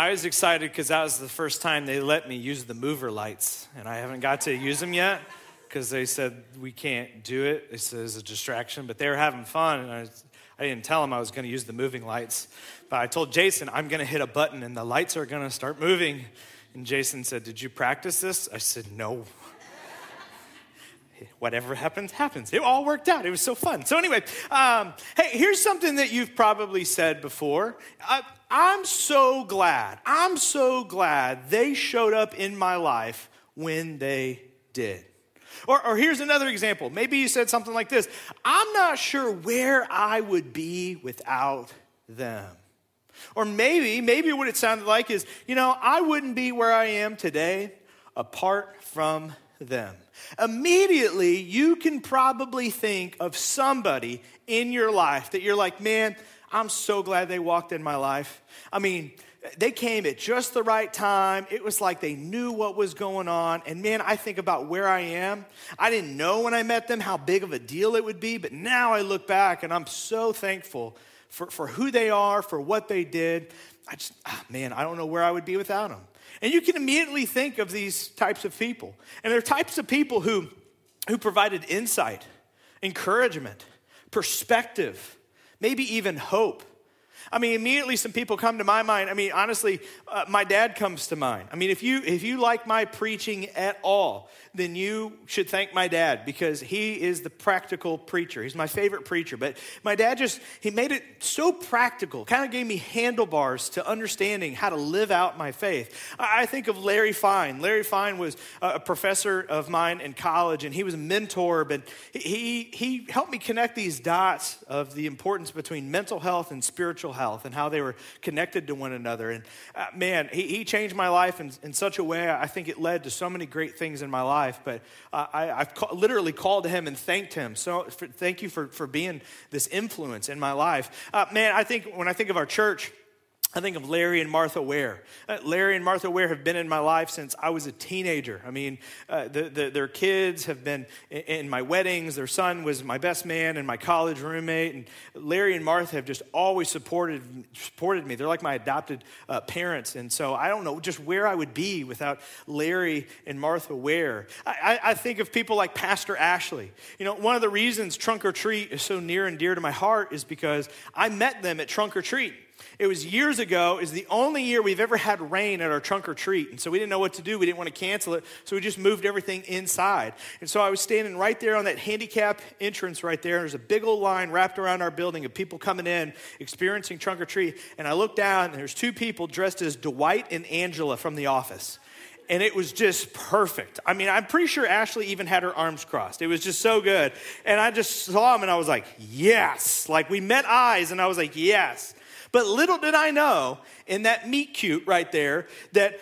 I was excited because that was the first time they let me use the mover lights, and I haven't got to use them yet because they said we can't do it. Said it's a distraction, but they were having fun, and I, I didn't tell them I was going to use the moving lights. But I told Jason I'm going to hit a button, and the lights are going to start moving. And Jason said, "Did you practice this?" I said, "No." whatever happens, happens. It all worked out. It was so fun. So, anyway, um, hey, here's something that you've probably said before. I, I'm so glad, I'm so glad they showed up in my life when they did. Or, or here's another example. Maybe you said something like this I'm not sure where I would be without them. Or maybe, maybe what it sounded like is, you know, I wouldn't be where I am today apart from them. Immediately, you can probably think of somebody in your life that you're like, man, I'm so glad they walked in my life. I mean, they came at just the right time. It was like they knew what was going on. And man, I think about where I am. I didn't know when I met them how big of a deal it would be, but now I look back and I'm so thankful for, for who they are, for what they did. I just, ah, man, I don't know where I would be without them. And you can immediately think of these types of people. And they're types of people who, who provided insight, encouragement, perspective, maybe even hope. I mean, immediately some people come to my mind. I mean, honestly, uh, my dad comes to mind. I mean, if you if you like my preaching at all, then you should thank my dad because he is the practical preacher. He's my favorite preacher. But my dad just he made it so practical. Kind of gave me handlebars to understanding how to live out my faith. I, I think of Larry Fine. Larry Fine was a professor of mine in college, and he was a mentor. But he he helped me connect these dots of the importance between mental health and spiritual health health and how they were connected to one another. And uh, man, he, he, changed my life in, in, such a way, I think it led to so many great things in my life. But uh, I, have ca- literally called him and thanked him. So for, thank you for, for being this influence in my life. Uh, man, I think when I think of our church, I think of Larry and Martha Ware. Uh, Larry and Martha Ware have been in my life since I was a teenager. I mean, uh, the, the, their kids have been in, in, my weddings. Their son was my best man and my college roommate. And Larry and Martha have just always supported, supported me. They're like my adopted uh, parents. And so I don't know just where I would be without Larry and Martha Ware. I, I think of people like Pastor Ashley. You know, one of the reasons Trunk or Treat is so near and dear to my heart is because I met them at Trunk or Treat. It was years ago. Is the only year we've ever had rain at our trunk or treat. And so we didn't know what to do. We didn't want to cancel it. So we just moved everything inside. And so I was standing right there on that handicap entrance right there. And there's a big old line wrapped around our building of people coming in, experiencing trunk or treat. And I looked down and there's two people dressed as Dwight and Angela from the office and it was just perfect. I mean, I'm pretty sure Ashley even had her arms crossed. It was just so good. And I just saw him and I was like, yes. Like we met eyes and I was like, yes. But little did I know in that meet cute right there that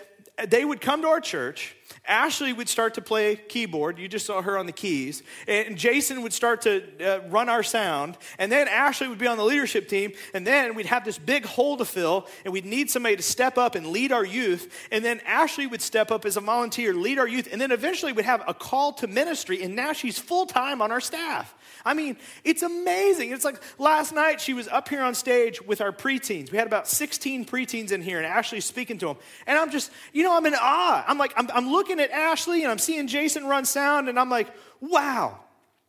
they would come to our church. Ashley would start to play keyboard. You just saw her on the keys. And Jason would start to uh, run our sound. And then Ashley would be on the leadership team. And then we'd have this big hole to fill. And we'd need somebody to step up and lead our youth. And then Ashley would step up as a volunteer, lead our youth. And then eventually we'd have a call to ministry. And now she's full time on our staff. I mean, it's amazing. It's like last night she was up here on stage with our preteens. We had about 16 preteens in here, and Ashley's speaking to them. And I'm just, you know, I'm in awe. I'm like, I'm, I'm looking at Ashley and I'm seeing Jason run sound, and I'm like, wow.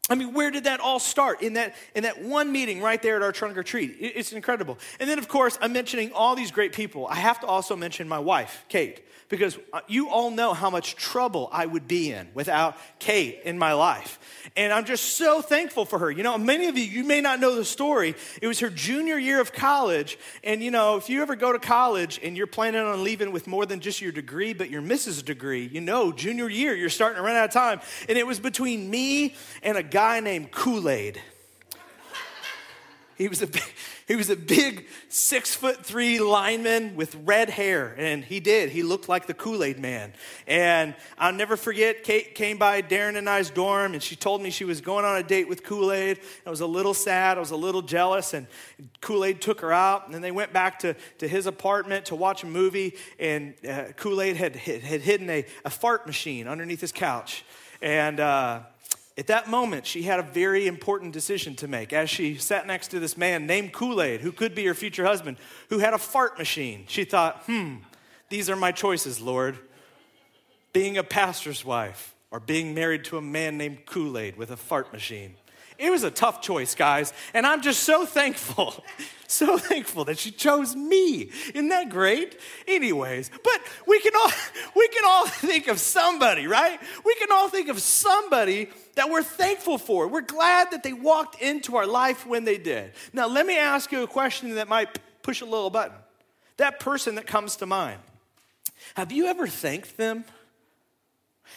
I mean, where did that all start? In that, in that one meeting right there at our trunk or treat. It's incredible. And then, of course, I'm mentioning all these great people. I have to also mention my wife, Kate because uh, you all know how much trouble I would be in without Kate in my life. And I'm just so thankful for her. You know, many of you, you may not know the story. It was her junior year of college. And, you know, if you ever go to college and you're planning on leaving with more than just your degree, but your Mrs. degree, you know, junior year, you're starting to run out of time. And it was between me and a guy named Kool Aid. He was a big, he was a big six foot three lineman with red hair, and he did. He looked like the Kool Aid man. And I'll never forget, Kate came by Darren and I's dorm, and she told me she was going on a date with Kool Aid. I was a little sad, I was a little jealous, and Kool Aid took her out, and then they went back to, to his apartment to watch a movie, and uh, Kool Aid had, had hidden a, a fart machine underneath his couch. And, uh, at that moment, she had a very important decision to make as she sat next to this man named Kool Aid, who could be her future husband, who had a fart machine. She thought, hmm, These are my choices, Lord. Being a pastor's wife or being married to a man named Kool Aid with a fart machine. It was a tough choice, guys, and I'm just so thankful, so thankful that she chose me. Isn't that great? Anyways, but we can all we can all think of somebody, right? We can all think of somebody that we're thankful for. We're glad that they walked into our life when they did. Now, let me ask you a question that might push a little button. That person that comes to mind. Have you ever thanked them?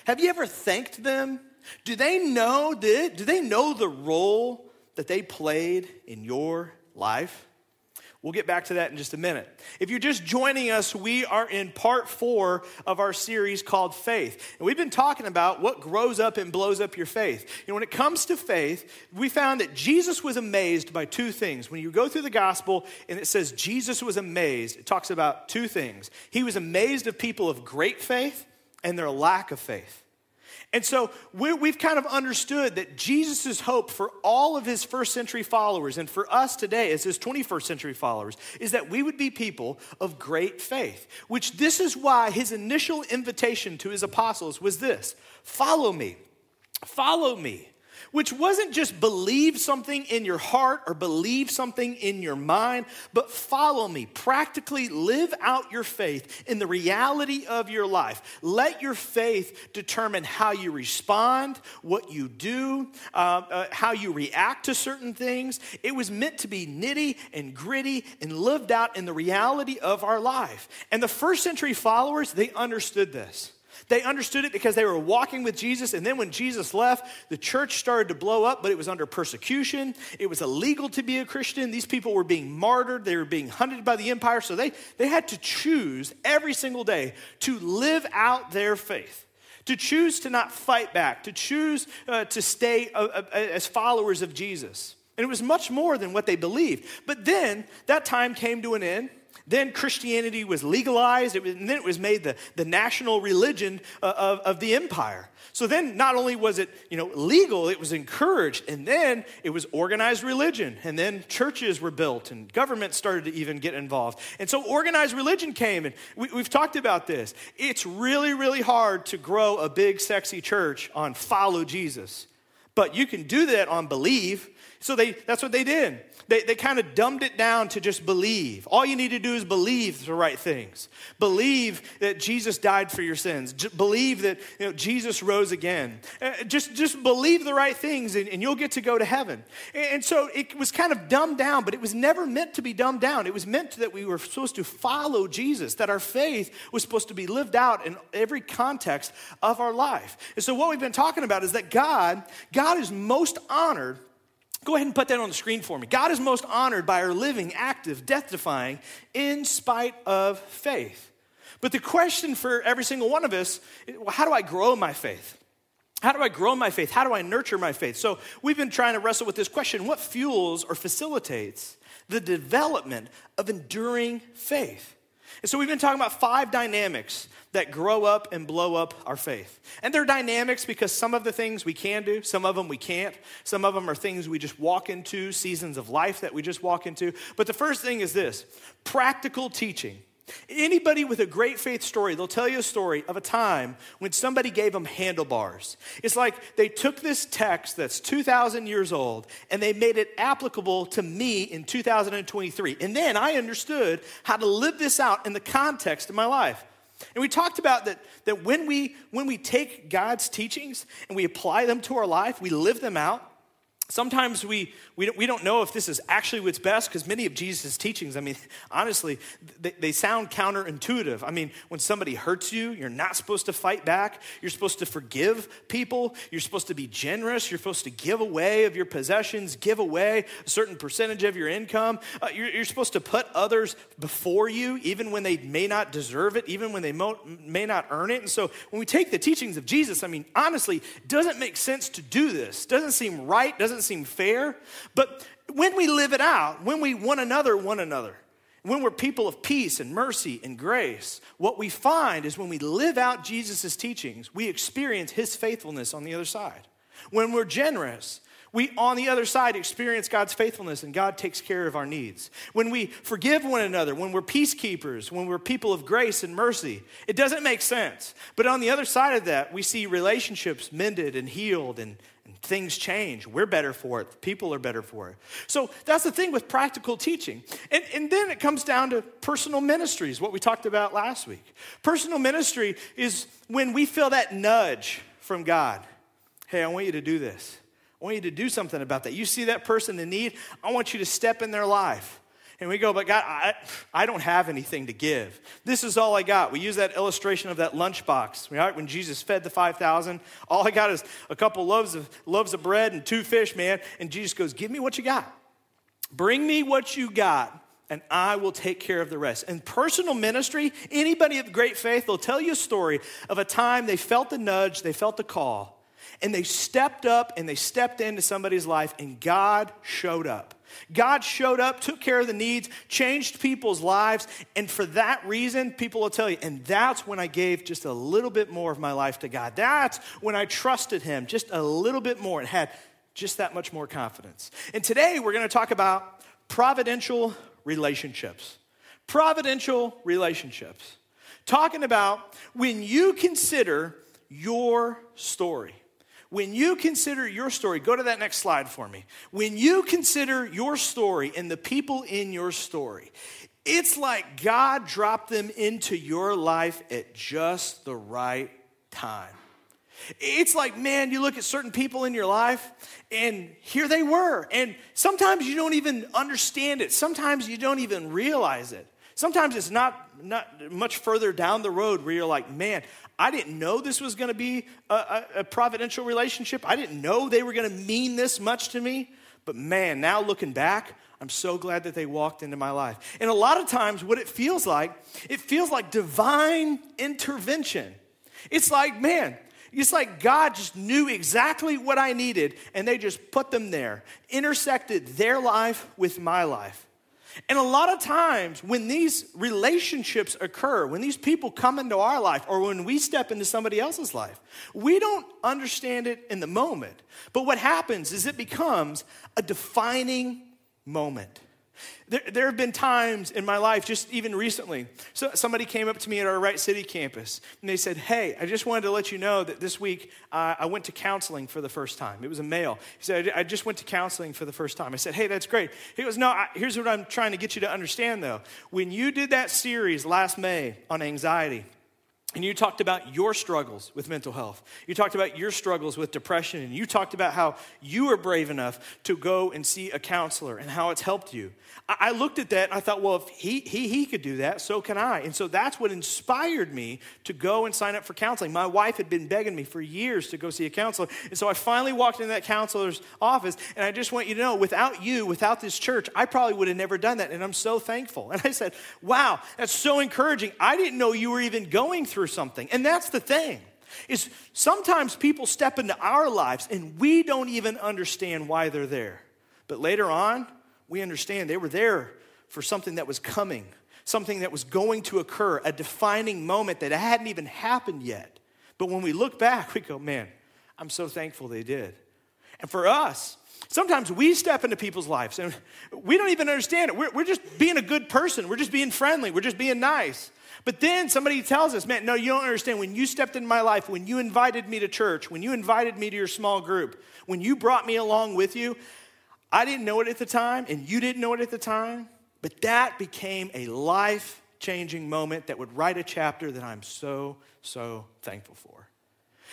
Have you ever thanked them? Do they know the, do they know the role that they played in your life? We'll get back to that in just a minute. If you're just joining us, we are in part four of our series called Faith. And we've been talking about what grows up and blows up your faith. You know, when it comes to faith, we found that Jesus was amazed by two things. When you go through the gospel and it says Jesus was amazed, it talks about two things. He was amazed of people of great faith and their lack of faith. And so we have kind of understood that Jesus' hope for all of his first century followers and for us today as his 21st century followers is that we would be people of great faith, which this is why his initial invitation to his apostles was this follow me, follow me which wasn't just believe something in your heart or believe something in your mind, but follow me. Practically live out your faith in the reality of your life. Let your faith determine how you respond, what you do, uh, uh, how you react to certain things. It was meant to be nitty and gritty and lived out in the reality of our life. And the first century followers, they understood this. They understood it because they were walking with Jesus. And then when Jesus left, the church started to blow up, but it was under persecution. It was illegal to be a Christian. These people were being martyred, they were being hunted by the empire. So they, they had to choose every single day to live out their faith. To choose to not fight back, to choose uh, to stay uh, uh, as followers of Jesus. And it was much more than what they believed. But then that time came to an end. Then Christianity was legalized, was, and then it was made the, the national religion uh, of, of the empire. So then not only was it you know, legal, it was encouraged, and then it was organized religion, and then churches were built, and government started to even get involved. And so organized religion came, and we, we've talked about this. It's really, really hard to grow a big, sexy church on follow Jesus. But you can do that on believe. So they, that's what they did. They, they kind of dumbed it down to just believe. All you need to do is believe the right things. Believe that Jesus died for your sins. J- believe that you know, Jesus rose again. Uh, just, just believe the right things and, and, you'll get to go to heaven. And, and so it was kind of dumbed down, but it was never meant to be dumbed down. It was meant that we were supposed to follow Jesus, that our faith was supposed to be lived out in every context of our life. And so what we've been talking about is that God, God is most honored Go ahead and put that on the screen for me. God is most honored by our living, active, death defying, in spite of faith. But the question for every single one of us how do I grow my faith? How do I grow my faith? How do I nurture my faith? So we've been trying to wrestle with this question what fuels or facilitates the development of enduring faith? And so we've been talking about five dynamics that grow up and blow up our faith. And they're dynamics because some of the things we can do, some of them we can't. Some of them are things we just walk into, seasons of life that we just walk into. But the first thing is this practical teaching. Anybody with a great faith story, they'll tell you a story of a time when somebody gave them handlebars. It's like they took this text that's 2,000 years old and they made it applicable to me in 2023. And then I understood how to live this out in the context of my life. And we talked about that, that when, we, when we take God's teachings and we apply them to our life, we live them out, Sometimes we, we, don't, we don't know if this is actually what's best because many of Jesus' teachings, I mean, honestly, they, they sound counterintuitive. I mean, when somebody hurts you, you're not supposed to fight back. You're supposed to forgive people. You're supposed to be generous. You're supposed to give away of your possessions, give away a certain percentage of your income. Uh, you're, you're, supposed to put others before you, even when they may not deserve it, even when they mo- may not earn it. And so when we take the teachings of Jesus, I mean, honestly, doesn't make sense to do this. Doesn't seem right, doesn't seem fair. But when we live it out, when we one another, one another, when we're people of peace and mercy and grace, what we find is when we live out Jesus' teachings, we experience his faithfulness on the other side. When we're generous, We, on the other side, experience God's faithfulness and God takes care of our needs. When we forgive one another, when we're peacekeepers, when we're people of grace and mercy, it doesn't make sense. But on the other side of that, we see relationships mended and healed and, and things change. We're better for it, people are better for it. So that's the thing with practical teaching. And, and then it comes down to personal ministries, what we talked about last week. Personal ministry is when we feel that nudge from God hey, I want you to do this. I want you to do something about that. You see that person in need, I want you to step in their life. And we go, but God, I, I don't have anything to give. This is all I got. We use that illustration of that lunchbox. Right? When Jesus fed the 5,000, all I got is a couple loaves of, loaves of bread and two fish, man. And Jesus goes, Give me what you got. Bring me what you got, and I will take care of the rest. And personal ministry, anybody of great faith, they'll tell you a story of a time they felt the nudge, they felt the call, and they stepped up and they stepped into somebody's life, and God showed up. God showed up, took care of the needs, changed people's lives, and for that reason, people will tell you, and that's when I gave just a little bit more of my life to God. That's when I trusted Him just a little bit more and had just that much more confidence. And today, we're going to talk about providential relationships. Providential relationships. Talking about when you consider your story. When you consider your story, go to that next slide for me. When you consider your story and the people in your story, it's like God dropped them into your life at just the right time. It's like, man, you look at certain people in your life, and here they were. And sometimes you don't even understand it, sometimes you don't even realize it. Sometimes it's not, not much further down the road where you're like, man, I didn't know this was going to be a, a, a, providential relationship. I didn't know they were going to mean this much to me. But man, now looking back, I'm so glad that they walked into my life. And a lot of times, what it feels like, it feels like divine intervention. It's like, man, it's like God just knew exactly what I needed and they just put them there, intersected their life with my life. And a lot of times, when these relationships occur, when these people come into our life, or when we step into somebody else's life, we don't understand it in the moment. But what happens is it becomes a defining moment. There, there, have been times in my life, just even recently, so somebody came up to me at our Wright City campus and they said, Hey, I just wanted to let you know that this week uh, I went to counseling for the first time. It was a male. He said, I just went to counseling for the first time. I said, Hey, that's great. He goes, No, I, here's what I'm trying to get you to understand though. When you did that series last May on anxiety, and you talked about your struggles with mental health. You talked about your struggles with depression. And you talked about how you were brave enough to go and see a counselor and how it's helped you. I looked at that and I thought, well, if he, he, he could do that, so can I. And so that's what inspired me to go and sign up for counseling. My wife had been begging me for years to go see a counselor. And so I finally walked into that counselor's office. And I just want you to know, without you, without this church, I probably would have never done that. And I'm so thankful. And I said, wow, that's so encouraging. I didn't know you were even going through something. And that's the thing is sometimes people step into our lives and we don't even understand why they're there. But later on, we understand they were there for something that was coming, something that was going to occur, a defining moment that hadn't even happened yet. But when we look back, we go, man, I'm so thankful they did. And for us, sometimes we step into people's lives and we don't even understand it. We're, we're just being a good person, we're just being friendly, we're just being nice. But then somebody tells us, man, no, you don't understand. When you stepped into my life, when you invited me to church, when you invited me to your small group, when you brought me along with you, I didn't know it at the time, and you didn't know it at the time, but that became a life changing moment that would write a chapter that I'm so, so thankful for.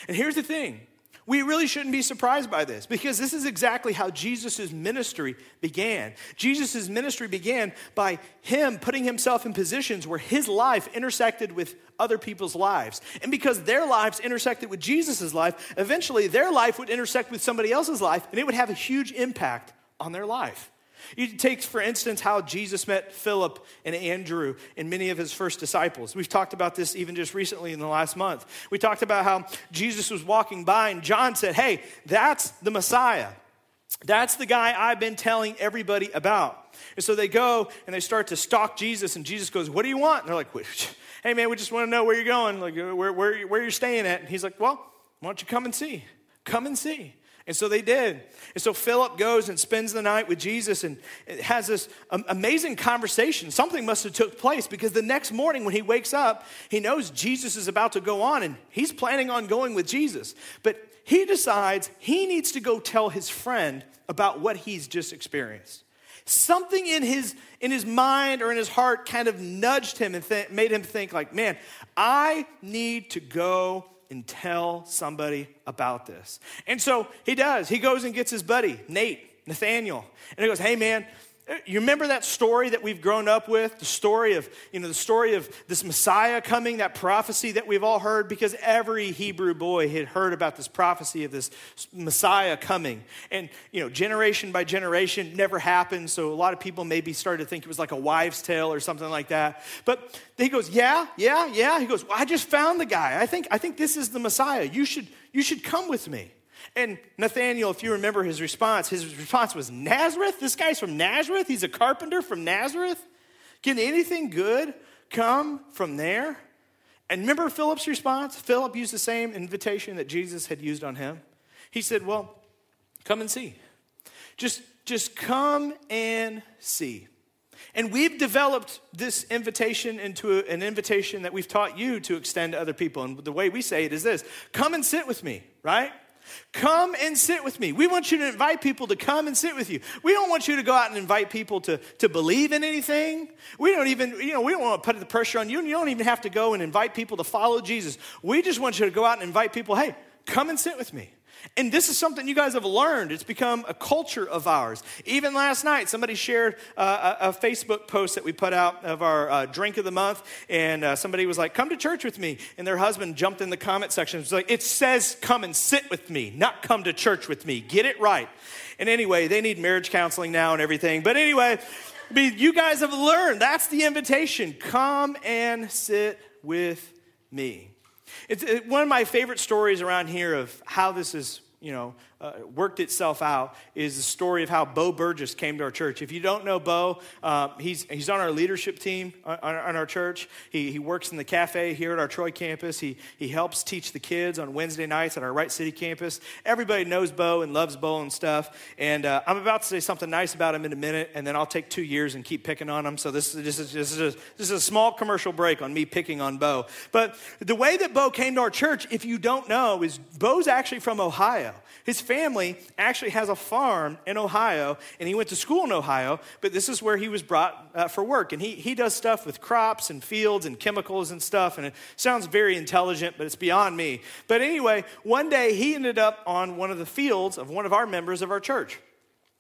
And here's the thing we really shouldn't be surprised by this because this is exactly how Jesus' ministry began. Jesus' ministry began by him putting himself in positions where his life intersected with other people's lives. And because their lives intersected with Jesus' life, eventually their life would intersect with somebody else's life and it would have a huge impact on their life. You take, for instance, how Jesus met Philip and Andrew and many of his first disciples. We've talked about this even just recently in the last month. We talked about how Jesus was walking by and John said, Hey, that's the Messiah. That's the guy I've been telling everybody about. And so they go and they start to stalk Jesus, and Jesus goes, What do you want? And they're like, Hey, man, we just want to know where you're going, like where, where, where you're staying at. And he's like, Well, why don't you come and see? Come and see. And so they did. And so Philip goes and spends the night with Jesus and has this amazing conversation. Something must have took place because the next morning when he wakes up, he knows Jesus is about to go on and he's planning on going with Jesus. But he decides he needs to go tell his friend about what he's just experienced. Something in his, in his mind or in his heart kind of nudged him and th- made him think like, man, I need to go and tell somebody about this. And so he does. He goes and gets his buddy, Nate, Nathaniel, and he goes, Hey, man, you remember that story that we've grown up with? The story of, you know, the story of this Messiah coming, that prophecy that we've all heard, because every Hebrew boy had heard about this prophecy of this Messiah coming. And, you know, generation by generation never happened. So a lot of people maybe started to think it was like a wives' tale or something like that. But he goes, Yeah, yeah, yeah. He goes, Well, I just found the guy. I think, I think this is the Messiah. You should, you should come with me. And Nathaniel, if you remember his response, his response was Nazareth? This guy's from Nazareth? He's a carpenter from Nazareth? Can anything good come from there? And remember Philip's response? Philip used the same invitation that Jesus had used on him. He said, Well, come and see. Just, just come and see. And we've developed this invitation into an invitation that we've taught you to extend to other people. And the way we say it is this come and sit with me, right? Come and sit with me. We want you to invite people to come and sit with you. We don't want you to go out and invite people to, to believe in anything. We don't even, you know, we don't want to put the pressure on you. And you don't even have to go and invite people to follow Jesus. We just want you to go out and invite people, hey, come and sit with me. And this is something you guys have learned. It's become a culture of ours. Even last night, somebody shared uh, a, a, Facebook post that we put out of our uh, drink of the month, and uh, somebody was like, Come to church with me. And their husband jumped in the comment section. It was like, It says, Come and sit with me, not come to church with me. Get it right. And anyway, they need marriage counseling now and everything. But anyway, you guys have learned that's the invitation. Come and sit with me. It's one of my favorite stories around here of how this is, you know, uh, worked itself out is the story of how Bo Burgess came to our church. If you don't know Bo, uh, he's, he's on our leadership team on, on, our church. He, he works in the cafe here at our Troy campus. He, he helps teach the kids on Wednesday nights at our Wright City campus. Everybody knows Bo and loves Bo and stuff. And uh, I'm about to say something nice about him in a minute, and then I'll take two years and keep picking on him. So this, this, is, this, is, a, this is a small commercial break on me picking on Bo. But the way that Bo came to our church, if you don't know, is Bo's actually from Ohio. His family actually has a farm in Ohio, and he went to school in Ohio, but this is where he was brought uh, for work. And he, he does stuff with crops and fields and chemicals and stuff, and it sounds very intelligent, but it's beyond me. But anyway, one day he ended up on one of the fields of one of our members of our church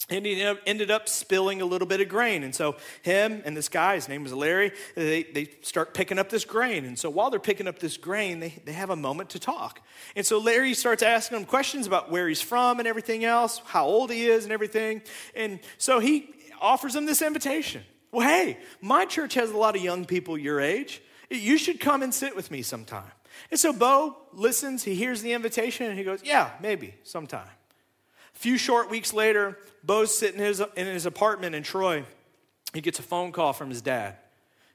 and he ended up spilling a little bit of grain. And so, him and this guy, his name was Larry, they, they start picking up this grain. And so, while they're picking up this grain, they, they have a moment to talk. And so, Larry starts asking them questions about where he's from and everything else, how old he is and everything. And so, he offers them this invitation Well, hey, my church has a lot of young people your age. You should come and sit with me sometime. And so, Bo listens, he hears the invitation, and he goes, Yeah, maybe sometime. Few short weeks later, Bo's sitting in his, in his apartment in Troy. He gets a phone call from his dad.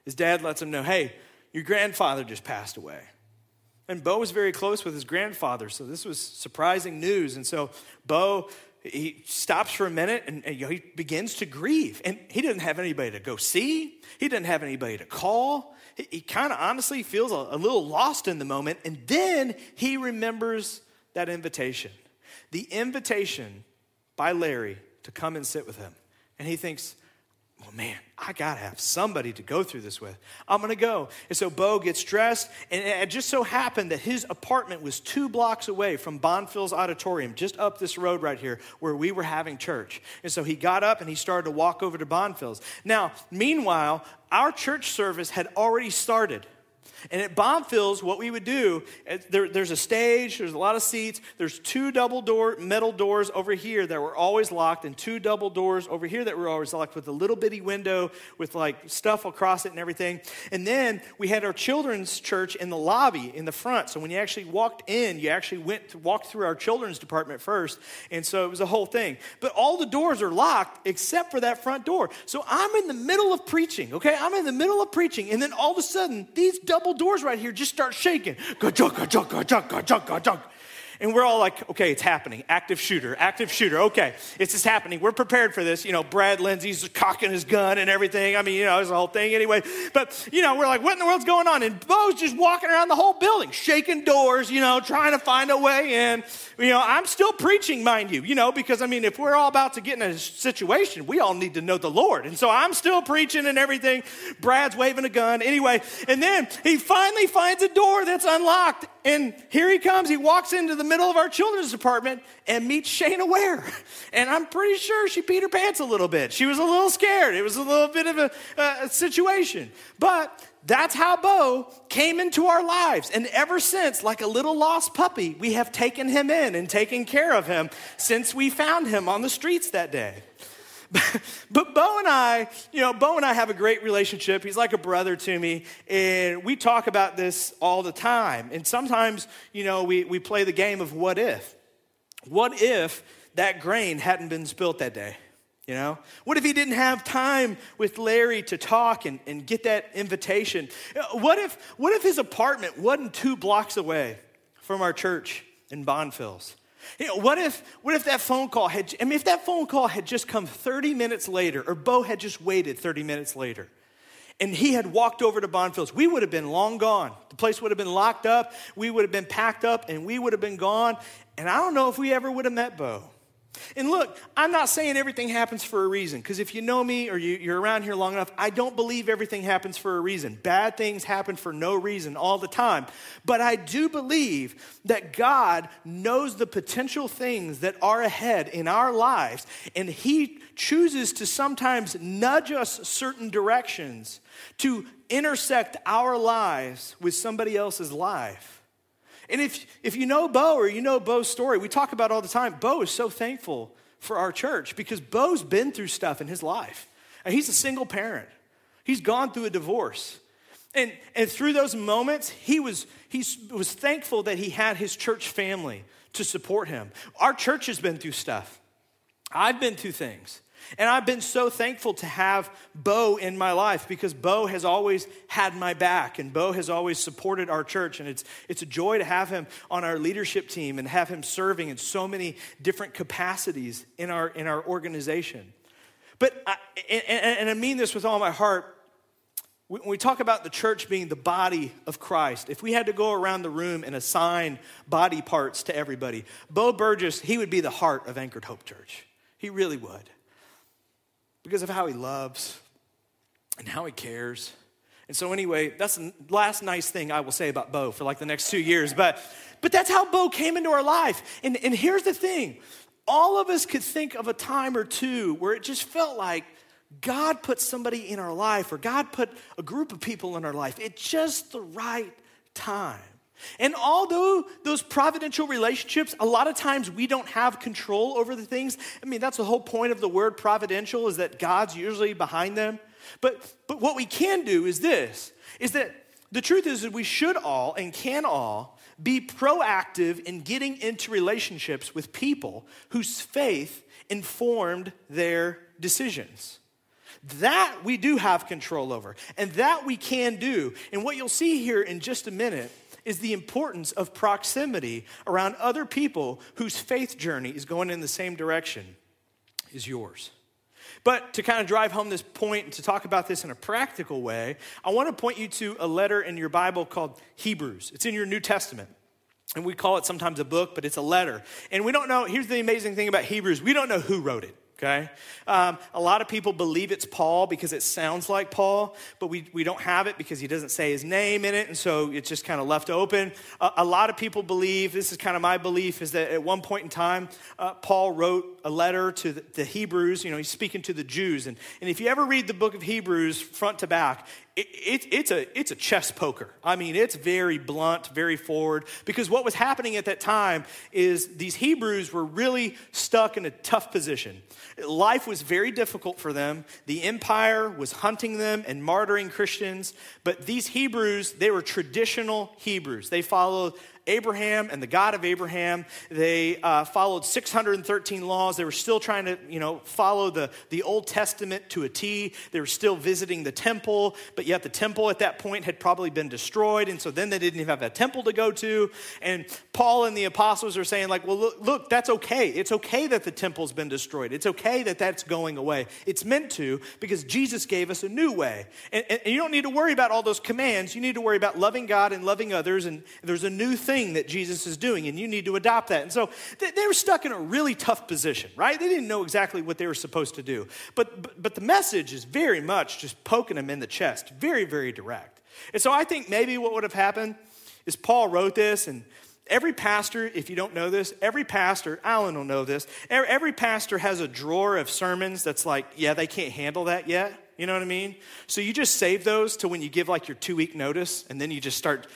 His dad lets him know, hey, your grandfather just passed away. And Bo was very close with his grandfather, so this was surprising news. And so Bo, he stops for a minute and, and you know, he begins to grieve. And he didn't have anybody to go see, he didn't have anybody to call. He, he kind of honestly feels a, a little lost in the moment. And then he remembers that invitation the invitation by Larry to come and sit with him. And he thinks, well, man, I got to have somebody to go through this with. I'm to go. And so Bo gets dressed, and it just so happened that his apartment was two blocks away from Bonfils Auditorium, just up this road right here where we were having church. And so he got up and he started to walk over to Bonfils. Now, meanwhile, our church service had already started. And at Bonfils, what we would do, there, there's a stage, there's a lot of seats, there's two double door metal doors over here that were always locked, and two double doors over here that were always locked with a little bitty window with like stuff across it and everything. And then we had our children's church in the lobby in the front. So when you actually walked in, you actually went to, walked through our children's department first. And so it was a whole thing. But all the doors are locked except for that front door. So I'm in the middle of preaching, okay? I'm in the middle of preaching, and then all of a sudden, these double doors right here just start shaking. And And we're all like, okay, it's happening. Active shooter, active shooter. Okay, it's just happening. We're prepared for this. You know, Brad Lindsay's cocking his gun and everything. I mean, you know, it's the whole thing anyway. But, you know, we're like, what in the world's going on? And Bo's just walking around the whole building, shaking doors, you know, trying to find a way in. You know, I'm still preaching, mind you, you know, because I mean, if we're all about to get in a situation, we all need to know the Lord. And so I'm still preaching and everything. Brad's waving a gun. Anyway, and then he finally finds a door that's unlocked. And here he comes. He walks into the middle of our children's department and meets Shayna Ware. And I'm pretty sure she peed her pants a little bit. She was a little scared. It was a little bit of a, a situation. But that's how Bo came into our lives. And ever since, like a little lost puppy, we have taken him in and taken care of him since we found him on the streets that day. but Bo and I, you know, Bo and I have a great relationship. He's like a brother to me, and we talk about this all the time. And sometimes, you know, we, we play the game of what if. What if that grain hadn't been spilt that day? You know? What if he didn't have time with Larry to talk and, and get that invitation? Uh, what if, what if his apartment wasn't two blocks away from our church in Bonfils? You know, what if what if that phone call had I mean if that phone call had just come 30 minutes later or Bo had just waited 30 minutes later and he had walked over to Bonfils, we would have been long gone. The place would have been locked up, we would have been packed up and we would have been gone and I don't know if we ever would have met Bo. And look, I'm not saying everything happens for a reason, because if you know me or you, are around here long enough, I don't believe everything happens for a reason. Bad things happen for no reason all the time. But I do believe that God knows the potential things that are ahead in our lives, and He chooses to sometimes nudge us certain directions to intersect our lives with somebody else's life. And if, if you know Bo or you know Bo's story, we talk about all the time, Bo is so thankful for our church because Bo's been through stuff in his life. And he's a single parent, he's gone through a divorce. And, and through those moments, he was, he was thankful that he had his church family to support him. Our church has been through stuff. I've been through things. And I've been so thankful to have Bo in my life because Bo has always had my back and Bo has always supported our church. And it's, it's a joy to have him on our leadership team and have him serving in so many different capacities in our, in our organization. But, I, and, and I mean this with all my heart, when we talk about the church being the body of Christ, if we had to go around the room and assign body parts to everybody, Bo Burgess, he would be the heart of Anchored Hope Church. He really would because of how he loves and how he cares. And so, anyway, that's the last nice thing I will say about Bo for like the next two years. But, but that's how Bo came into our life. And, and here's the thing all of us could think of a time or two where it just felt like God put somebody in our life or God put a group of people in our life at just the right time. And although those providential relationships, a lot of times we don't have control over the things. I mean, that's the whole point of the word providential is that God's usually behind them. But, but what we can do is this is that the truth is that we should all and can all be proactive in getting into relationships with people whose faith informed their decisions. That we do have control over, and that we can do. And what you'll see here in just a minute is the importance of proximity around other people whose faith journey is going in the same direction as yours. But to kind of drive home this point and to talk about this in a practical way, I want to point you to a letter in your Bible called Hebrews. It's in your New Testament. And we call it sometimes a book, but it's a letter. And we don't know, here's the amazing thing about Hebrews we don't know who wrote it okay? Um, a lot of people believe it's Paul because it sounds like Paul, but we, we don't have it because he doesn't say his name in it, and so it's just kind of left open. A lot of people believe, this is kind of my belief, is that at one point in time, uh, Paul wrote a letter to the, the, Hebrews, you know, he's speaking to the Jews. And, and if you ever read the book of Hebrews front to back, it, it, it's, a, it's a chess poker. I mean, it's very blunt, very forward, because what was happening at that time is these Hebrews were really stuck in a tough position. Life was very difficult for them. The empire was hunting them and martyring Christians, but these Hebrews, they were traditional Hebrews. They followed Abraham and the God of Abraham. They uh, followed 613 laws. They were still trying to, you know, follow the, the Old Testament to a T. They were still visiting the temple, but yet the temple at that point had probably been destroyed. And so then they didn't even have a temple to go to. And Paul and the apostles are saying, like, well, look, look that's okay. It's okay that the temple's been destroyed. It's okay that that's going away. It's meant to because Jesus gave us a new way. And, and, and you don't need to worry about all those commands. You need to worry about loving God and loving others. And there's a new thing that Jesus is doing, and you need to adopt that. And so they, they were stuck in a really tough position, right? They didn't know exactly what they were supposed to do. But, but, but the message is very much just poking them in the chest, very, very direct. And so I think maybe what would have happened is Paul wrote this and Every pastor, if you don't know this, every pastor, Alan will know this, every pastor has a drawer of sermons that's like, yeah, they can't handle that yet. You know what I mean? So you just save those to when you give like your two week notice, and then you just start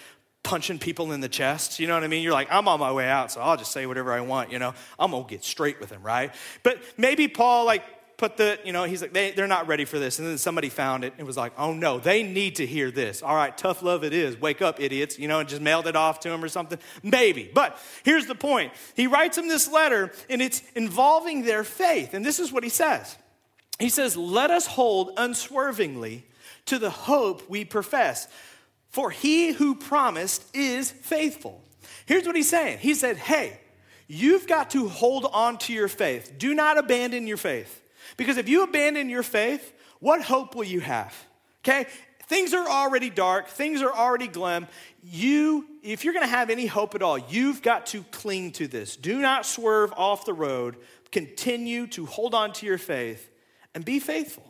punching people in the chest. You know what I mean? You're like, I'm on my way out, so I'll just say whatever I want, you know? I'm gonna get straight with him, right? But maybe Paul, like, put the, you know, he's like, they, they're not ready for this. And then somebody found it and was like, oh no, they need to hear this. All right, tough love it is. Wake up, idiots, you know, and just mailed it off to him or something. Maybe. But here's the point he writes them this letter and it's involving their faith. And this is what he says He says, let us hold unswervingly to the hope we profess, for he who promised is faithful. Here's what he's saying He said, hey, you've got to hold on to your faith. Do not abandon your faith. Because if you abandon your faith, what hope will you have? Okay? Things are already dark, things are already glim. You, if you're gonna have any hope at all, you've got to cling to this. Do not swerve off the road. Continue to hold on to your faith and be faithful.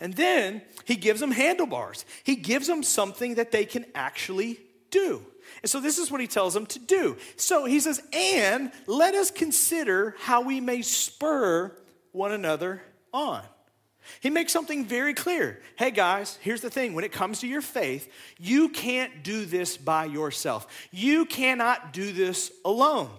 And then he gives them handlebars. He gives them something that they can actually do. And so this is what he tells them to do. So he says, and let us consider how we may spur one another on. He makes something very clear. Hey guys, here's the thing when it comes to your faith, you can't do this by yourself. You cannot do this alone.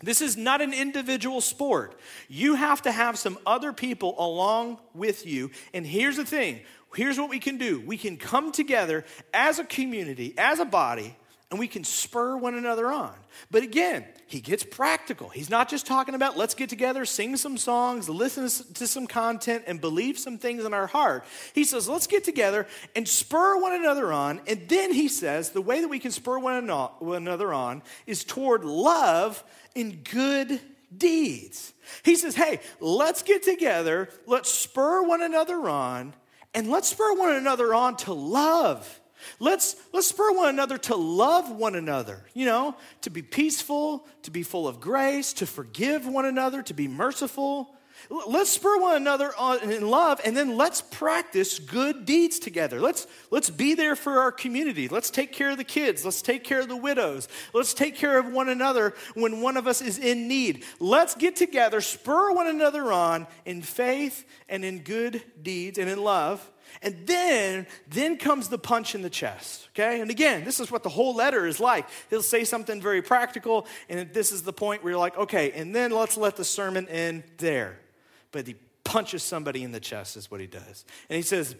This is not an individual sport. You have to have some other people along with you. And here's the thing here's what we can do we can come together as a community, as a body, and we can spur one another on. But again, he gets practical. He's not just talking about let's get together, sing some songs, listen to some content, and believe some things in our heart. He says, let's get together and spur one another on. And then he says, the way that we can spur one another on is toward love and good deeds. He says, hey, let's get together, let's spur one another on, and let's spur one another on to love Let's, let's spur one another to love one another, you know, to be peaceful, to be full of grace, to forgive one another, to be merciful. Let's spur one another on in love, and then let's practice good deeds together. Let's, let's be there for our community. Let's take care of the kids. Let's take care of the widows. Let's take care of one another when one of us is in need. Let's get together, spur one another on in faith and in good deeds and in love and then, then comes the punch in the chest, okay? And again, this is what the whole letter is like. He'll say something very practical, and this is the point where you're like, okay, and then let's let the sermon end there. But he punches somebody in the chest, is what he does. And he says,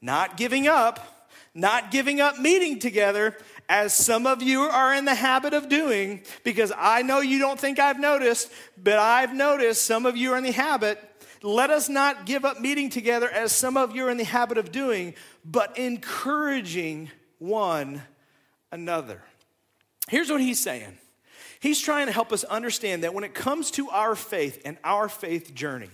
not giving up, not giving up meeting together, as some of you are in the habit of doing, because I know you don't think I've noticed, but I've noticed some of you are in the habit let us not give up meeting together as some of you are in the habit of doing, but encouraging one another. Here's what he's saying He's trying to help us understand that when it comes to our faith and our faith journey,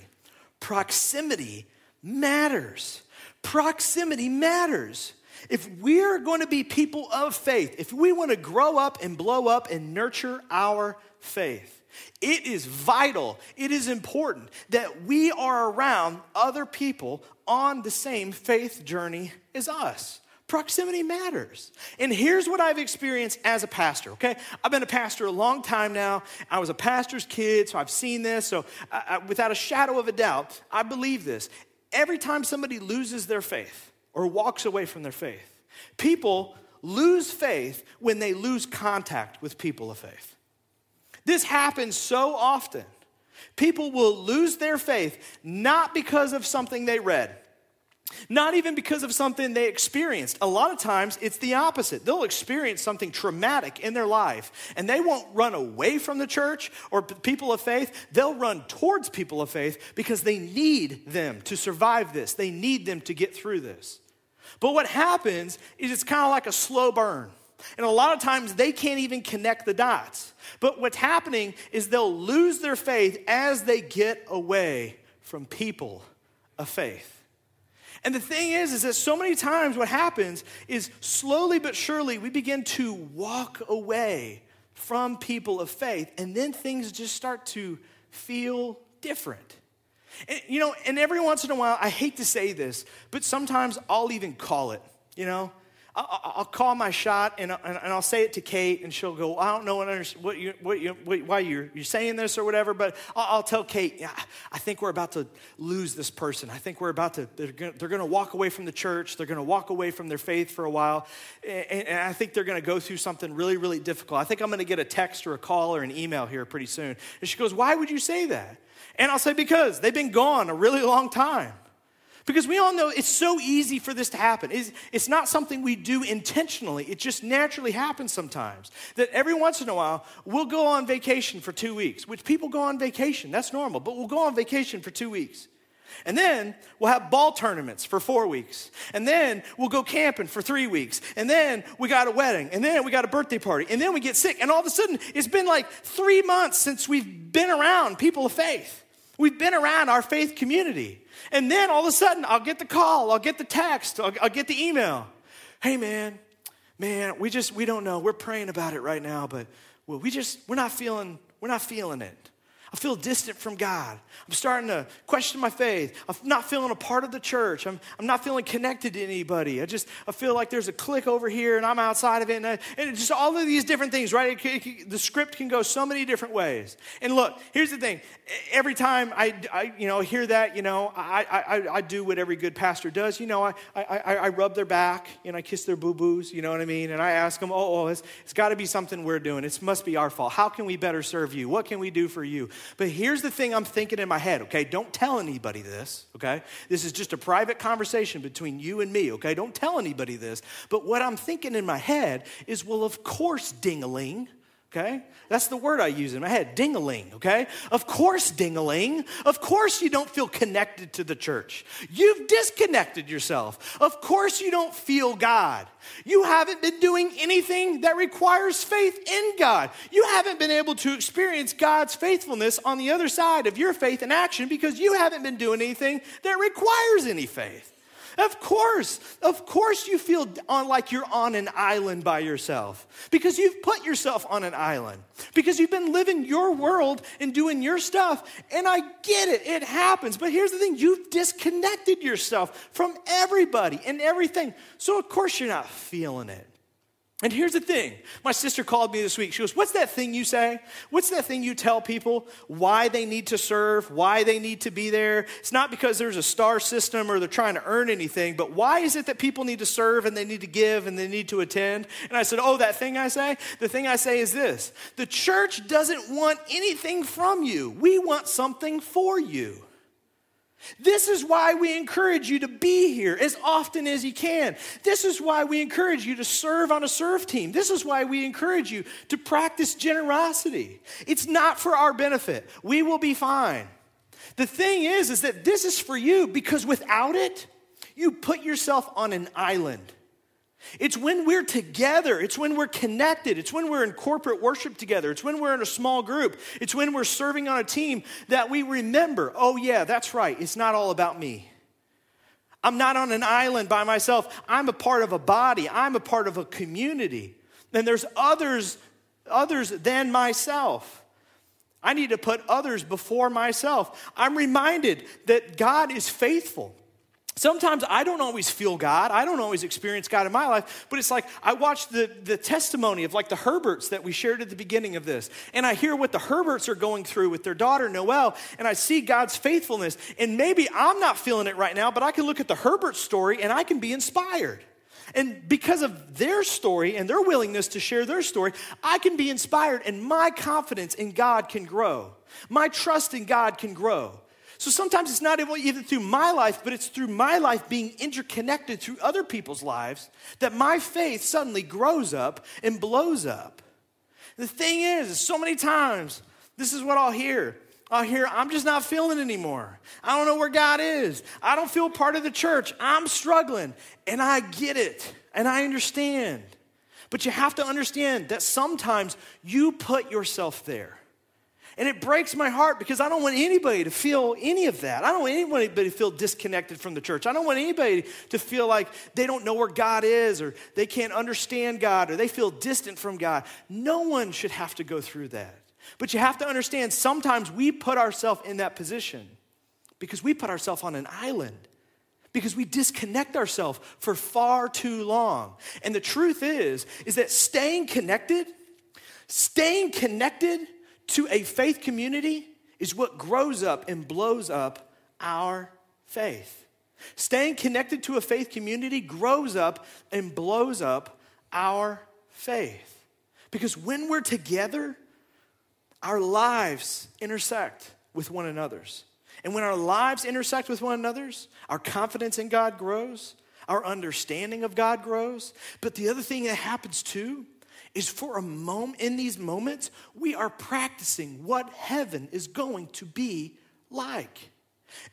proximity matters. Proximity matters. If we're going to be people of faith, if we want to grow up and blow up and nurture our faith, it is vital, it is important that we are around other people on the same faith journey as us. Proximity matters. And here's what I've experienced as a pastor, okay? I've been a pastor a long time now. I was a pastor's kid, so I've seen this. So, I, I, without a shadow of a doubt, I believe this. Every time somebody loses their faith or walks away from their faith, people lose faith when they lose contact with people of faith. This happens so often. People will lose their faith not because of something they read, Not even because of something they experienced. A lot of times it's the opposite. They'll experience something traumatic in their life and they won't run away from the church or people of faith. They'll run towards people of faith because they need them to survive this. They need them to get through this. But what happens is it's kind of like a slow burn. And a lot of times they can't even connect the dots. But what's happening is they'll lose their faith as they get away from people of faith. And the thing is, is that so many times what happens is slowly but surely we begin to walk away from people of faith, and then things just start to feel different. And, you know, and every once in a while, I hate to say this, but sometimes I'll even call it, you know? I'll, call my shot and, and, I'll say it to Kate, and she'll go, I don't know what, you, what you, why you're, you're saying this or whatever, but I'll, tell Kate, yeah, I think we're about to lose this person. I think we're about to, they're going to walk away from the church. They're going to walk away from their faith for a while. And, and I think they're going to go through something really, really difficult. I think I'm going to get a text or a call or an email here pretty soon. And she goes, Why would you say that? And I'll say, Because they've been gone a really long time. Because we all know it's so easy for this to happen. It's, it's, not something we do intentionally, it just naturally happens sometimes. That every once in a while, we'll go on vacation for two weeks, which people go on vacation, that's normal, but we'll go on vacation for two weeks. And then we'll have ball tournaments for four weeks. And then we'll go camping for three weeks. And then we got a wedding. And then we got a birthday party. And then we get sick. And all of a sudden, it's been like three months since we've been around people of faith. We've been around our faith community. And then all of a sudden, I'll get the call, I'll get the text, I'll, I'll get the email. Hey, man, man, we just, we don't know. We're praying about it right now, but well, we just, we're not feeling, we're not feeling it. I feel distant from God. I'm starting to question my faith. I'm not feeling a part of the church. I'm, I'm not feeling connected to anybody. I just I feel like there's a clique over here and I'm outside of it. And, I, and just all of these different things, right? It, it, the script can go so many different ways. And look, here's the thing. Every time I, I you know, hear that, you know, I, I, I do what every good pastor does. You know, I, I, I rub their back and I kiss their boo-boos, you know what I mean? And I ask them, oh, oh it's, it's got to be something we're doing. It must be our fault. How can we better serve you? What can we do for you? But here's the thing I'm thinking in my head, okay? Don't tell anybody this, okay? This is just a private conversation between you and me, okay? Don't tell anybody this. But what I'm thinking in my head is, well, of course, dingaling okay? That's the word I use in my head, dingaling, okay? Of course, dingaling. Of course, you don't feel connected to the church. You've disconnected yourself. Of course, you don't feel God. You haven't been doing anything that requires faith in God. You haven't been able to experience God's faithfulness on the other side of your faith in action because you haven't been doing anything that requires any faith. Of course, of course, you feel on like you're on an island by yourself because you've put yourself on an island because you've been living your world and doing your stuff. And I get it, it happens. But here's the thing you've disconnected yourself from everybody and everything. So, of course, you're not feeling it. And here's the thing my sister called me this week. She goes, What's that thing you say? What's that thing you tell people why they need to serve, why they need to be there? It's not because there's a star system or they're trying to earn anything, but why is it that people need to serve and they need to give and they need to attend? And I said, Oh, that thing I say? The thing I say is this the church doesn't want anything from you, we want something for you. This is why we encourage you to be here as often as you can. This is why we encourage you to serve on a serve team. This is why we encourage you to practice generosity. It's not for our benefit. We will be fine. The thing is is that this is for you because without it, you put yourself on an island. It's when we're together, it's when we're connected, it's when we're in corporate worship together, it's when we're in a small group, it's when we're serving on a team that we remember, oh, yeah, that's right, it's not all about me. I'm not on an island by myself. I'm a part of a body, I'm a part of a community. And there's others, others than myself. I need to put others before myself. I'm reminded that God is faithful. Sometimes I don't always feel God. I don't always experience God in my life, but it's like I watch the, the testimony of like the Herberts that we shared at the beginning of this, and I hear what the Herberts are going through with their daughter Noelle, and I see God's faithfulness. And maybe I'm not feeling it right now, but I can look at the Herbert story and I can be inspired. And because of their story and their willingness to share their story, I can be inspired, and my confidence in God can grow. My trust in God can grow. So sometimes it's not even through my life, but it's through my life being interconnected through other people's lives that my faith suddenly grows up and blows up. The thing is, so many times, this is what I'll hear. I'll hear, I'm just not feeling anymore. I don't know where God is. I don't feel part of the church. I'm struggling. And I get it and I understand. But you have to understand that sometimes you put yourself there. And it breaks my heart because I don't want anybody to feel any of that. I don't want anybody to feel disconnected from the church. I don't want anybody to feel like they don't know where God is or they can't understand God or they feel distant from God. No one should have to go through that. But you have to understand sometimes we put ourselves in that position because we put ourselves on an island because we disconnect ourselves for far too long. And the truth is is that staying connected, staying connected to a faith community is what grows up and blows up our faith. Staying connected to a faith community grows up and blows up our faith. Because when we're together, our lives intersect with one another's. And when our lives intersect with one another's, our confidence in God grows, our understanding of God grows. But the other thing that happens too is for a moment, in these moments, we are practicing what heaven is going to be like.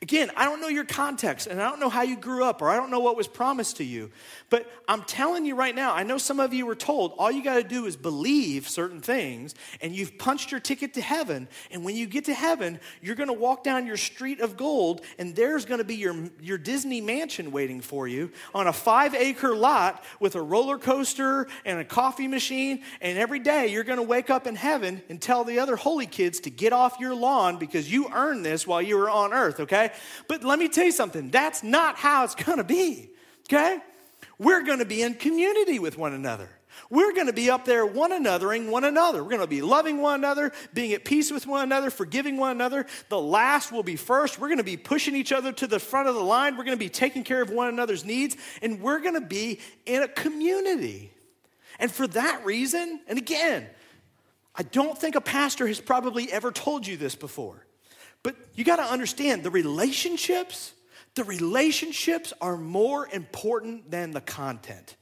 Again, I don't know your context and I don't know how you grew up or I don't know what was promised to you. But I'm telling you right now, I know some of you were told all you got to do is believe certain things and you've punched your ticket to heaven. And when you get to heaven, you're going to walk down your street of gold and there's going to be your, your Disney mansion waiting for you on a five acre lot with a roller coaster and a coffee machine. And every day you're going to wake up in heaven and tell the other holy kids to get off your lawn because you earned this while you were on earth, okay? But let me tell you something that's not how it's gonna be, okay? We're gonna be in community with one another. We're going to be up there one anothering one another. We're going to be loving one another, being at peace with one another, forgiving one another. The last will be first. We're going to be pushing each other to the front of the line. We're going to be taking care of one another's needs, and we're going to be in a community. And for that reason, and again, I don't think a pastor has probably ever told you this before. But you got to understand the relationships, the relationships are more important than the content.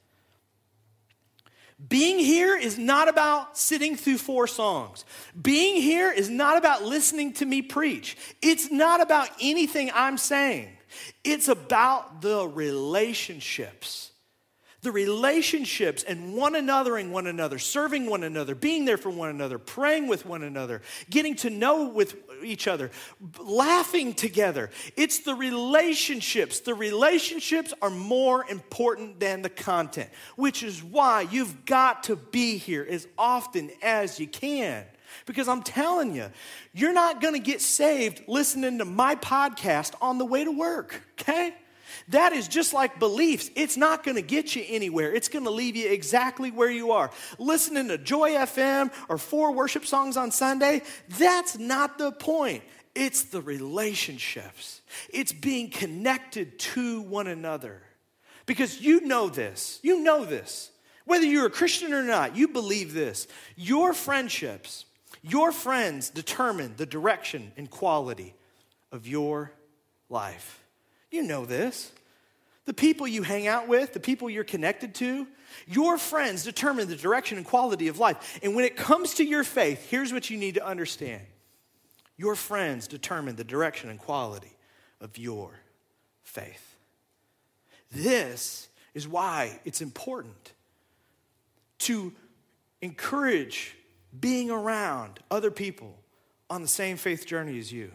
Being here is not about sitting through four songs. Being here is not about listening to me preach. It's not about anything I'm saying. It's about the relationships the relationships and one anothering one another, serving one another, being there for one another, praying with one another, getting to know with each other, laughing together. It's the relationships. The relationships are more important than the content, which is why you've got to be here as often as you can. Because I'm telling you, you're not going to get saved listening to my podcast on the way to work, okay? That is just like beliefs. It's not going to get you anywhere. It's going to leave you exactly where you are. Listening to Joy FM or four worship songs on Sunday, that's not the point. It's the relationships, it's being connected to one another. Because you know this. You know this. Whether you're a Christian or not, you believe this. Your friendships, your friends determine the direction and quality of your life. You know this. The people you hang out with, the people you're connected to, your friends determine the direction and quality of life. And when it comes to your faith, here's what you need to understand your friends determine the direction and quality of your faith. This is why it's important to encourage being around other people on the same faith journey as you,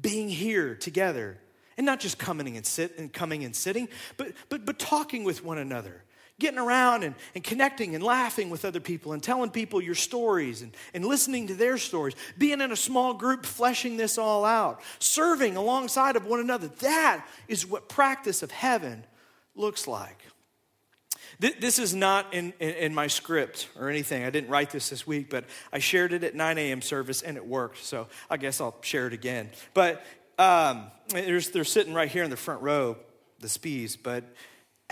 being here together and not just coming and sit and coming and sitting, but but but talking with one another, getting around and, and connecting and laughing with other people and telling people your stories and, and listening to their stories, being in a small group, fleshing this all out, serving alongside of one another. That is what practice of heaven looks like. This is not in, in, in, my script or anything. I didn't write this this week, but I shared it at 9 a.m. service and it worked. So I guess I'll share it again. But um, they're sitting right here in the front row, the Spees, but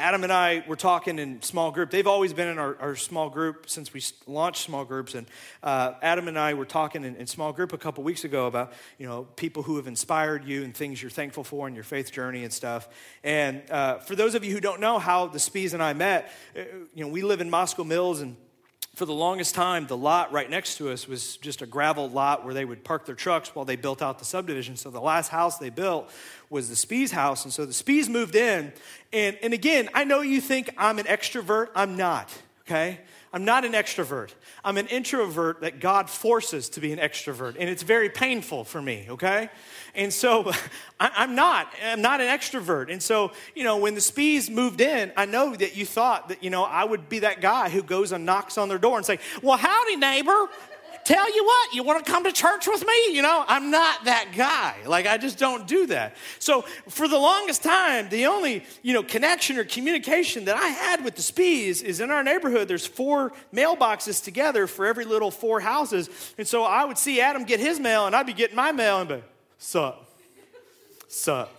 Adam and I were talking in small group. They've always been in our, our small group since we launched small groups. And uh, Adam and I were talking in, in small group a couple weeks ago about, you know, people who have inspired you and things you're thankful for in your faith journey and stuff. And uh, for those of you who don't know how the Spees and I met, uh, you know, we live in Moscow Mills and for the longest time, the lot right next to us was just a gravel lot where they would park their trucks while they built out the subdivision. So the last house they built was the Spees house. And so the Spees moved in. And, and again, I know you think I'm an extrovert. I'm not, okay? I'm not an extrovert. I'm an introvert that God forces to be an extrovert. And it's very painful for me, okay? And so I, am not. I'm not an extrovert. And so, you know, when the Spees moved in, I know that you thought that, you know, I would be that guy who goes and knocks on their door and say, Well, howdy, neighbor tell you what, you want to come to church with me? You know, I'm not that guy. Like, I just don't do that. So, for the longest time, the only, you know, connection or communication that I had with the Spees is in our neighborhood, there's four mailboxes together for every little four houses. And so I would see Adam get his mail, and I'd be getting my mail, and be, sup, sup.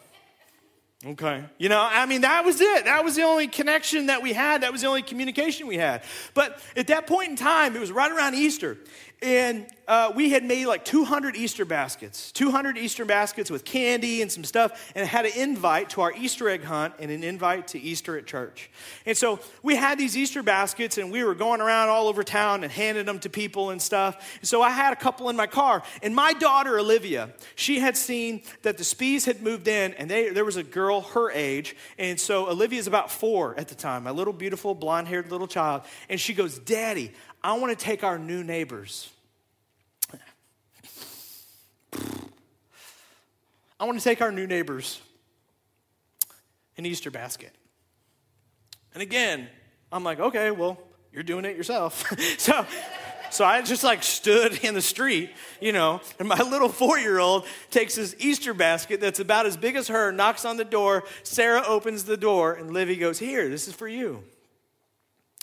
Okay. You know, I mean, that was it. That was the only connection that we had. That was the only communication we had. But at that point in time, it was right around Easter. And uh, we had made like 200 Easter baskets, 200 Easter baskets with candy and some stuff, and had an invite to our Easter egg hunt and an invite to Easter at church. And so we had these Easter baskets, and we were going around all over town and handing them to people and stuff. And so I had a couple in my car, and my daughter Olivia, she had seen that the Spees had moved in, and they, there was a girl her age, and so Olivia's about four at the time, my little beautiful blonde-haired little child, and she goes, "Daddy." I want to take our new neighbors. I want to take our new neighbors an Easter basket. And again, I'm like, okay, well, you're doing it yourself. so, so I just like stood in the street, you know, and my little four year old takes this Easter basket that's about as big as her, knocks on the door. Sarah opens the door, and Livy goes, Here, this is for you.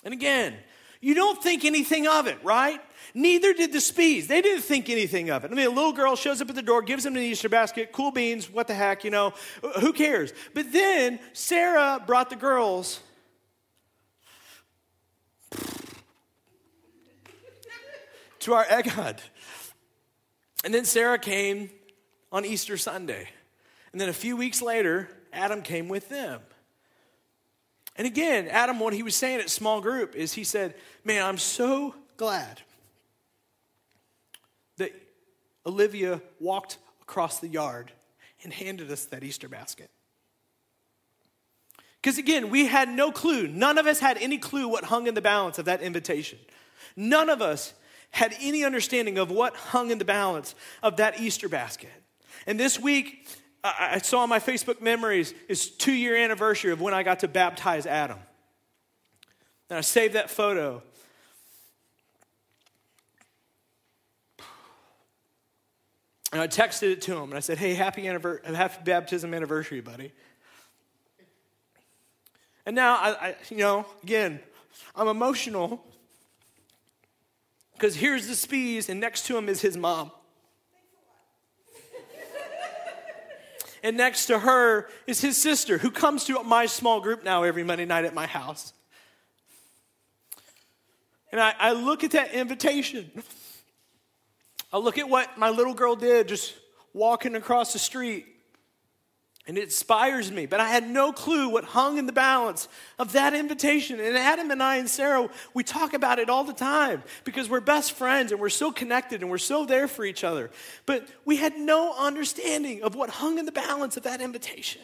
And again, you don't think anything of it, right? Neither did the Spees. They didn't think anything of it. I mean, a little girl shows up at the door, gives them an Easter basket, cool beans, what the heck, you know, who cares? But then Sarah brought the girls to our egg hunt. And then Sarah came on Easter Sunday. And then a few weeks later, Adam came with them. And again, Adam, what he was saying at small group is he said, Man, I'm so glad that Olivia walked across the yard and handed us that Easter basket. Because again, we had no clue. None of us had any clue what hung in the balance of that invitation. None of us had any understanding of what hung in the balance of that Easter basket. And this week, I saw on my Facebook memories is two year anniversary of when I got to baptize Adam. And I saved that photo. And I texted it to him and I said, Hey, happy, anniversary, happy baptism anniversary, buddy. And now, I, I you know, again, I'm emotional because here's the Spees, and next to him is his mom. And next to her is his sister, who comes to my small group now every Monday night at my house. And I, I look at that invitation. I look at what my little girl did just walking across the street and it inspires me. But I had no clue what hung in the balance of that invitation. And Adam and I and Sarah, we talk about it all the time because we're best friends and we're so connected and we're so there for each other. But we had no understanding of what hung in the balance of that invitation.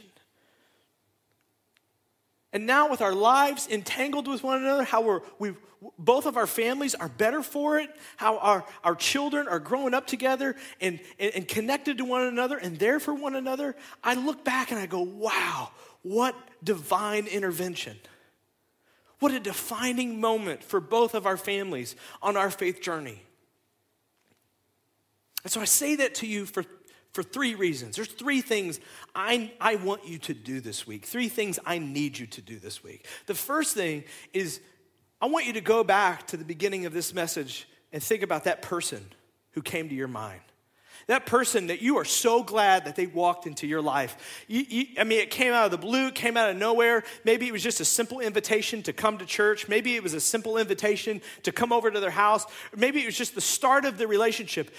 And now, with our lives entangled with one another, how we're, we both of our families are better for it, how our, our children are growing up together and, and, and connected to one another and there for one another, I look back and I go, wow, what divine intervention. What a defining moment for both of our families on our faith journey. And so I say that to you for for three reasons. There's three things I, I want you to do this week, three things I need you to do this week. The first thing is I want you to go back to the beginning of this message and think about that person who came to your mind. That person that you are so glad that they walked into your life. You, you, I mean, it came out of the blue, came out of nowhere. Maybe it was just a simple invitation to come to church. Maybe it was a simple invitation to come over to their house. Maybe it was just the start of the relationship.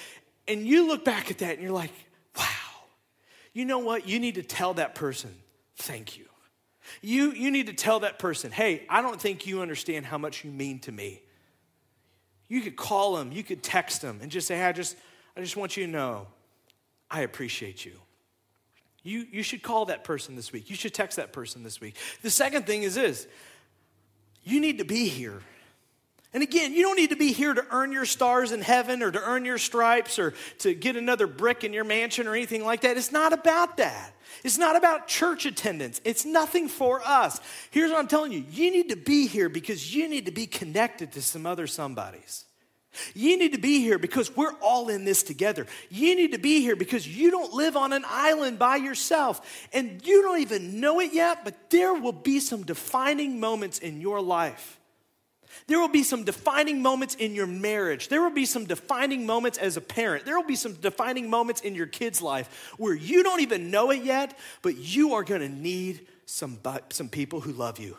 And you look back at that and you're like, wow. You know what? You need to tell that person, thank you. You, you need to tell that person, hey, I don't think you understand how much you mean to me. You could call them, you could text them, and just say, hey, I just, I just want you to know I appreciate you. You, you should call that person this week. You should text that person this week. The second thing is this you need to be here. And again, you don't need to be here to earn your stars in heaven or to earn your stripes or to get another brick in your mansion or anything like that. It's not about that. It's not about church attendance. It's nothing for us. Here's what I'm telling you you need to be here because you need to be connected to some other somebodies. You need to be here because we're all in this together. You need to be here because you don't live on an island by yourself and you don't even know it yet, but there will be some defining moments in your life. There will be some defining moments in your marriage. There will be some defining moments as a parent. There will be some defining moments in your kid's life where you don't even know it yet, but you are going to need some, some people who love you.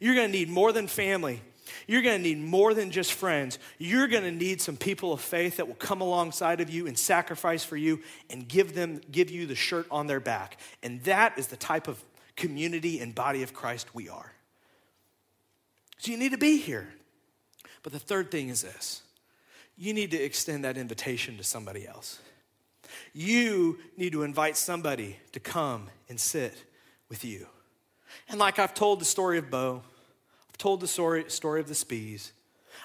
You're going to need more than family. You're going to need more than just friends. You're going to need some people of faith that will come alongside of you and sacrifice for you and give them give you the shirt on their back. And that is the type of community and body of Christ we are. So you need to be here. But the third thing is this. You need to extend that invitation to somebody else. You need to invite somebody to come and sit with you. And like I've told the story of Bo, I've told the story, story of the Spees.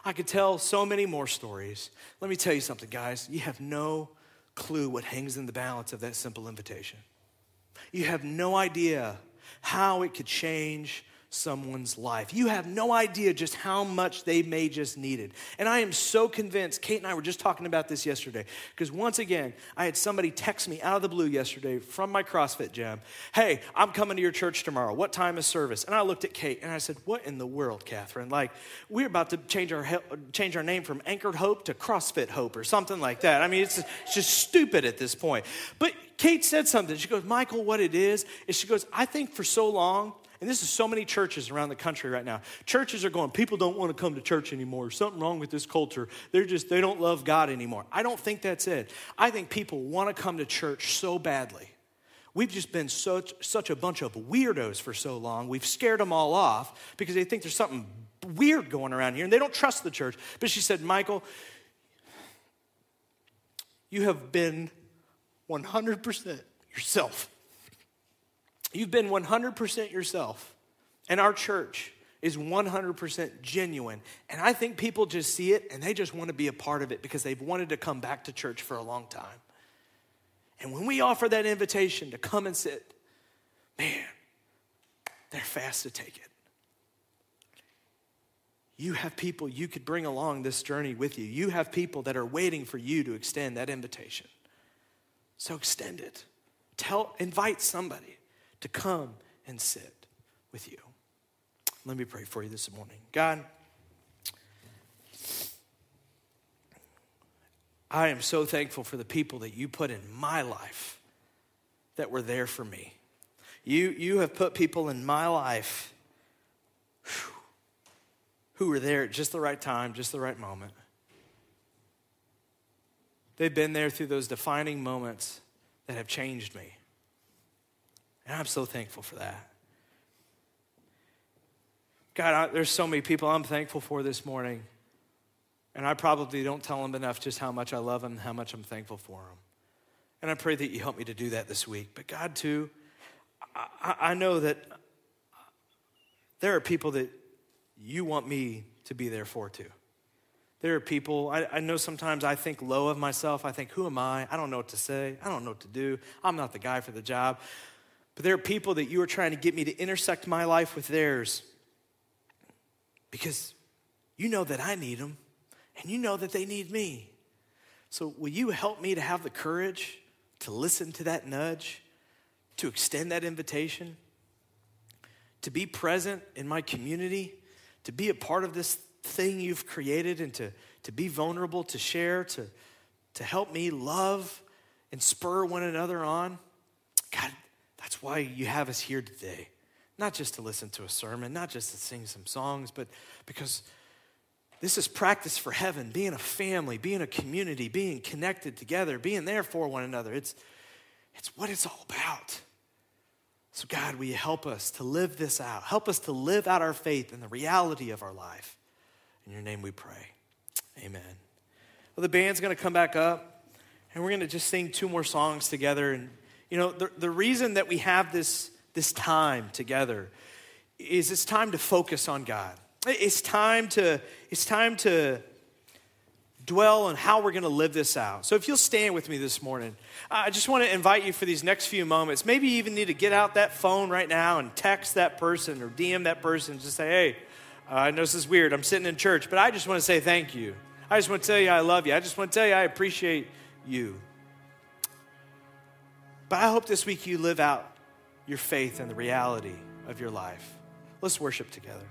I could tell so many more stories. Let me tell you something, guys. You have no clue what hangs in the balance of that simple invitation. You have no idea how it could change someone's life. You have no idea just how much they may just need it. And I am so convinced, Kate and I were just talking about this yesterday, because once again, I had somebody text me out of the blue yesterday from my CrossFit gym, hey, I'm coming to your church tomorrow. What time is service? And I looked at Kate and I said, what in the world, Catherine? Like, we're about to change our, change our name from Anchored Hope to CrossFit Hope or something like that. I mean, it's, it's just stupid at this point. But Kate said something. She goes, Michael, what it is, is she goes, I think for so long, and this is so many churches around the country right now. Churches are going, people don't want to come to church anymore. Something wrong with this culture. They're just, they don't love God anymore. I don't think that's it. I think people want to come to church so badly. We've just been such, such a bunch of weirdos for so long. We've scared them all off because they think there's something weird going around here and they don't trust the church. But she said, Michael, you have been 100% yourself. You've been 100% yourself. And our church is 100% genuine. And I think people just see it and they just want to be a part of it because they've wanted to come back to church for a long time. And when we offer that invitation to come and sit, man, they're fast to take it. You have people you could bring along this journey with you. You have people that are waiting for you to extend that invitation. So extend it. Tell, invite somebody to come and sit with you. Let me pray for you this morning. God, I am so thankful for the people that you put in my life that were there for me. You, you have put people in my life who were there at just the right time, just the right moment. They've been there through those defining moments that have changed me. And I'm so thankful for that. God, I, there's so many people I'm thankful for this morning. And I probably don't tell them enough just how much I love them, how much I'm thankful for them. And I pray that you help me to do that this week. But God, too, I, I know that there are people that you want me to be there for, too. There are people, I, I, know sometimes I think low of myself. I think, who am I? I don't know what to say. I don't know what to do. I'm not the guy for the job. But there are people that you are trying to get me to intersect my life with theirs because you know that I need them and you know that they need me. So, will you help me to have the courage to listen to that nudge, to extend that invitation, to be present in my community, to be a part of this thing you've created, and to, to be vulnerable, to share, to, to help me love and spur one another on. God, that's why you have us here today. Not just to listen to a sermon, not just to sing some songs, but because this is practice for heaven, being a family, being a community, being connected together, being there for one another. It's, it's what it's all about. So, God, will you help us to live this out? Help us to live out our faith in the reality of our life. In your name we pray. Amen. Well, the band's going to come back up, and we're going to just sing two more songs together. And, you know, the, the reason that we have this, this time together is it's time to focus on God. It's time to, it's time to dwell on how we're going to live this out. So if you'll stand with me this morning, I just want to invite you for these next few moments. Maybe you even need to get out that phone right now and text that person or DM that person just say, hey, uh, I know this is weird. I'm sitting in church, but I just want to say thank you. I just want to tell you I love you. I just want to tell you I appreciate you. But I hope this week you live out your faith and the reality of your life. Let's worship together.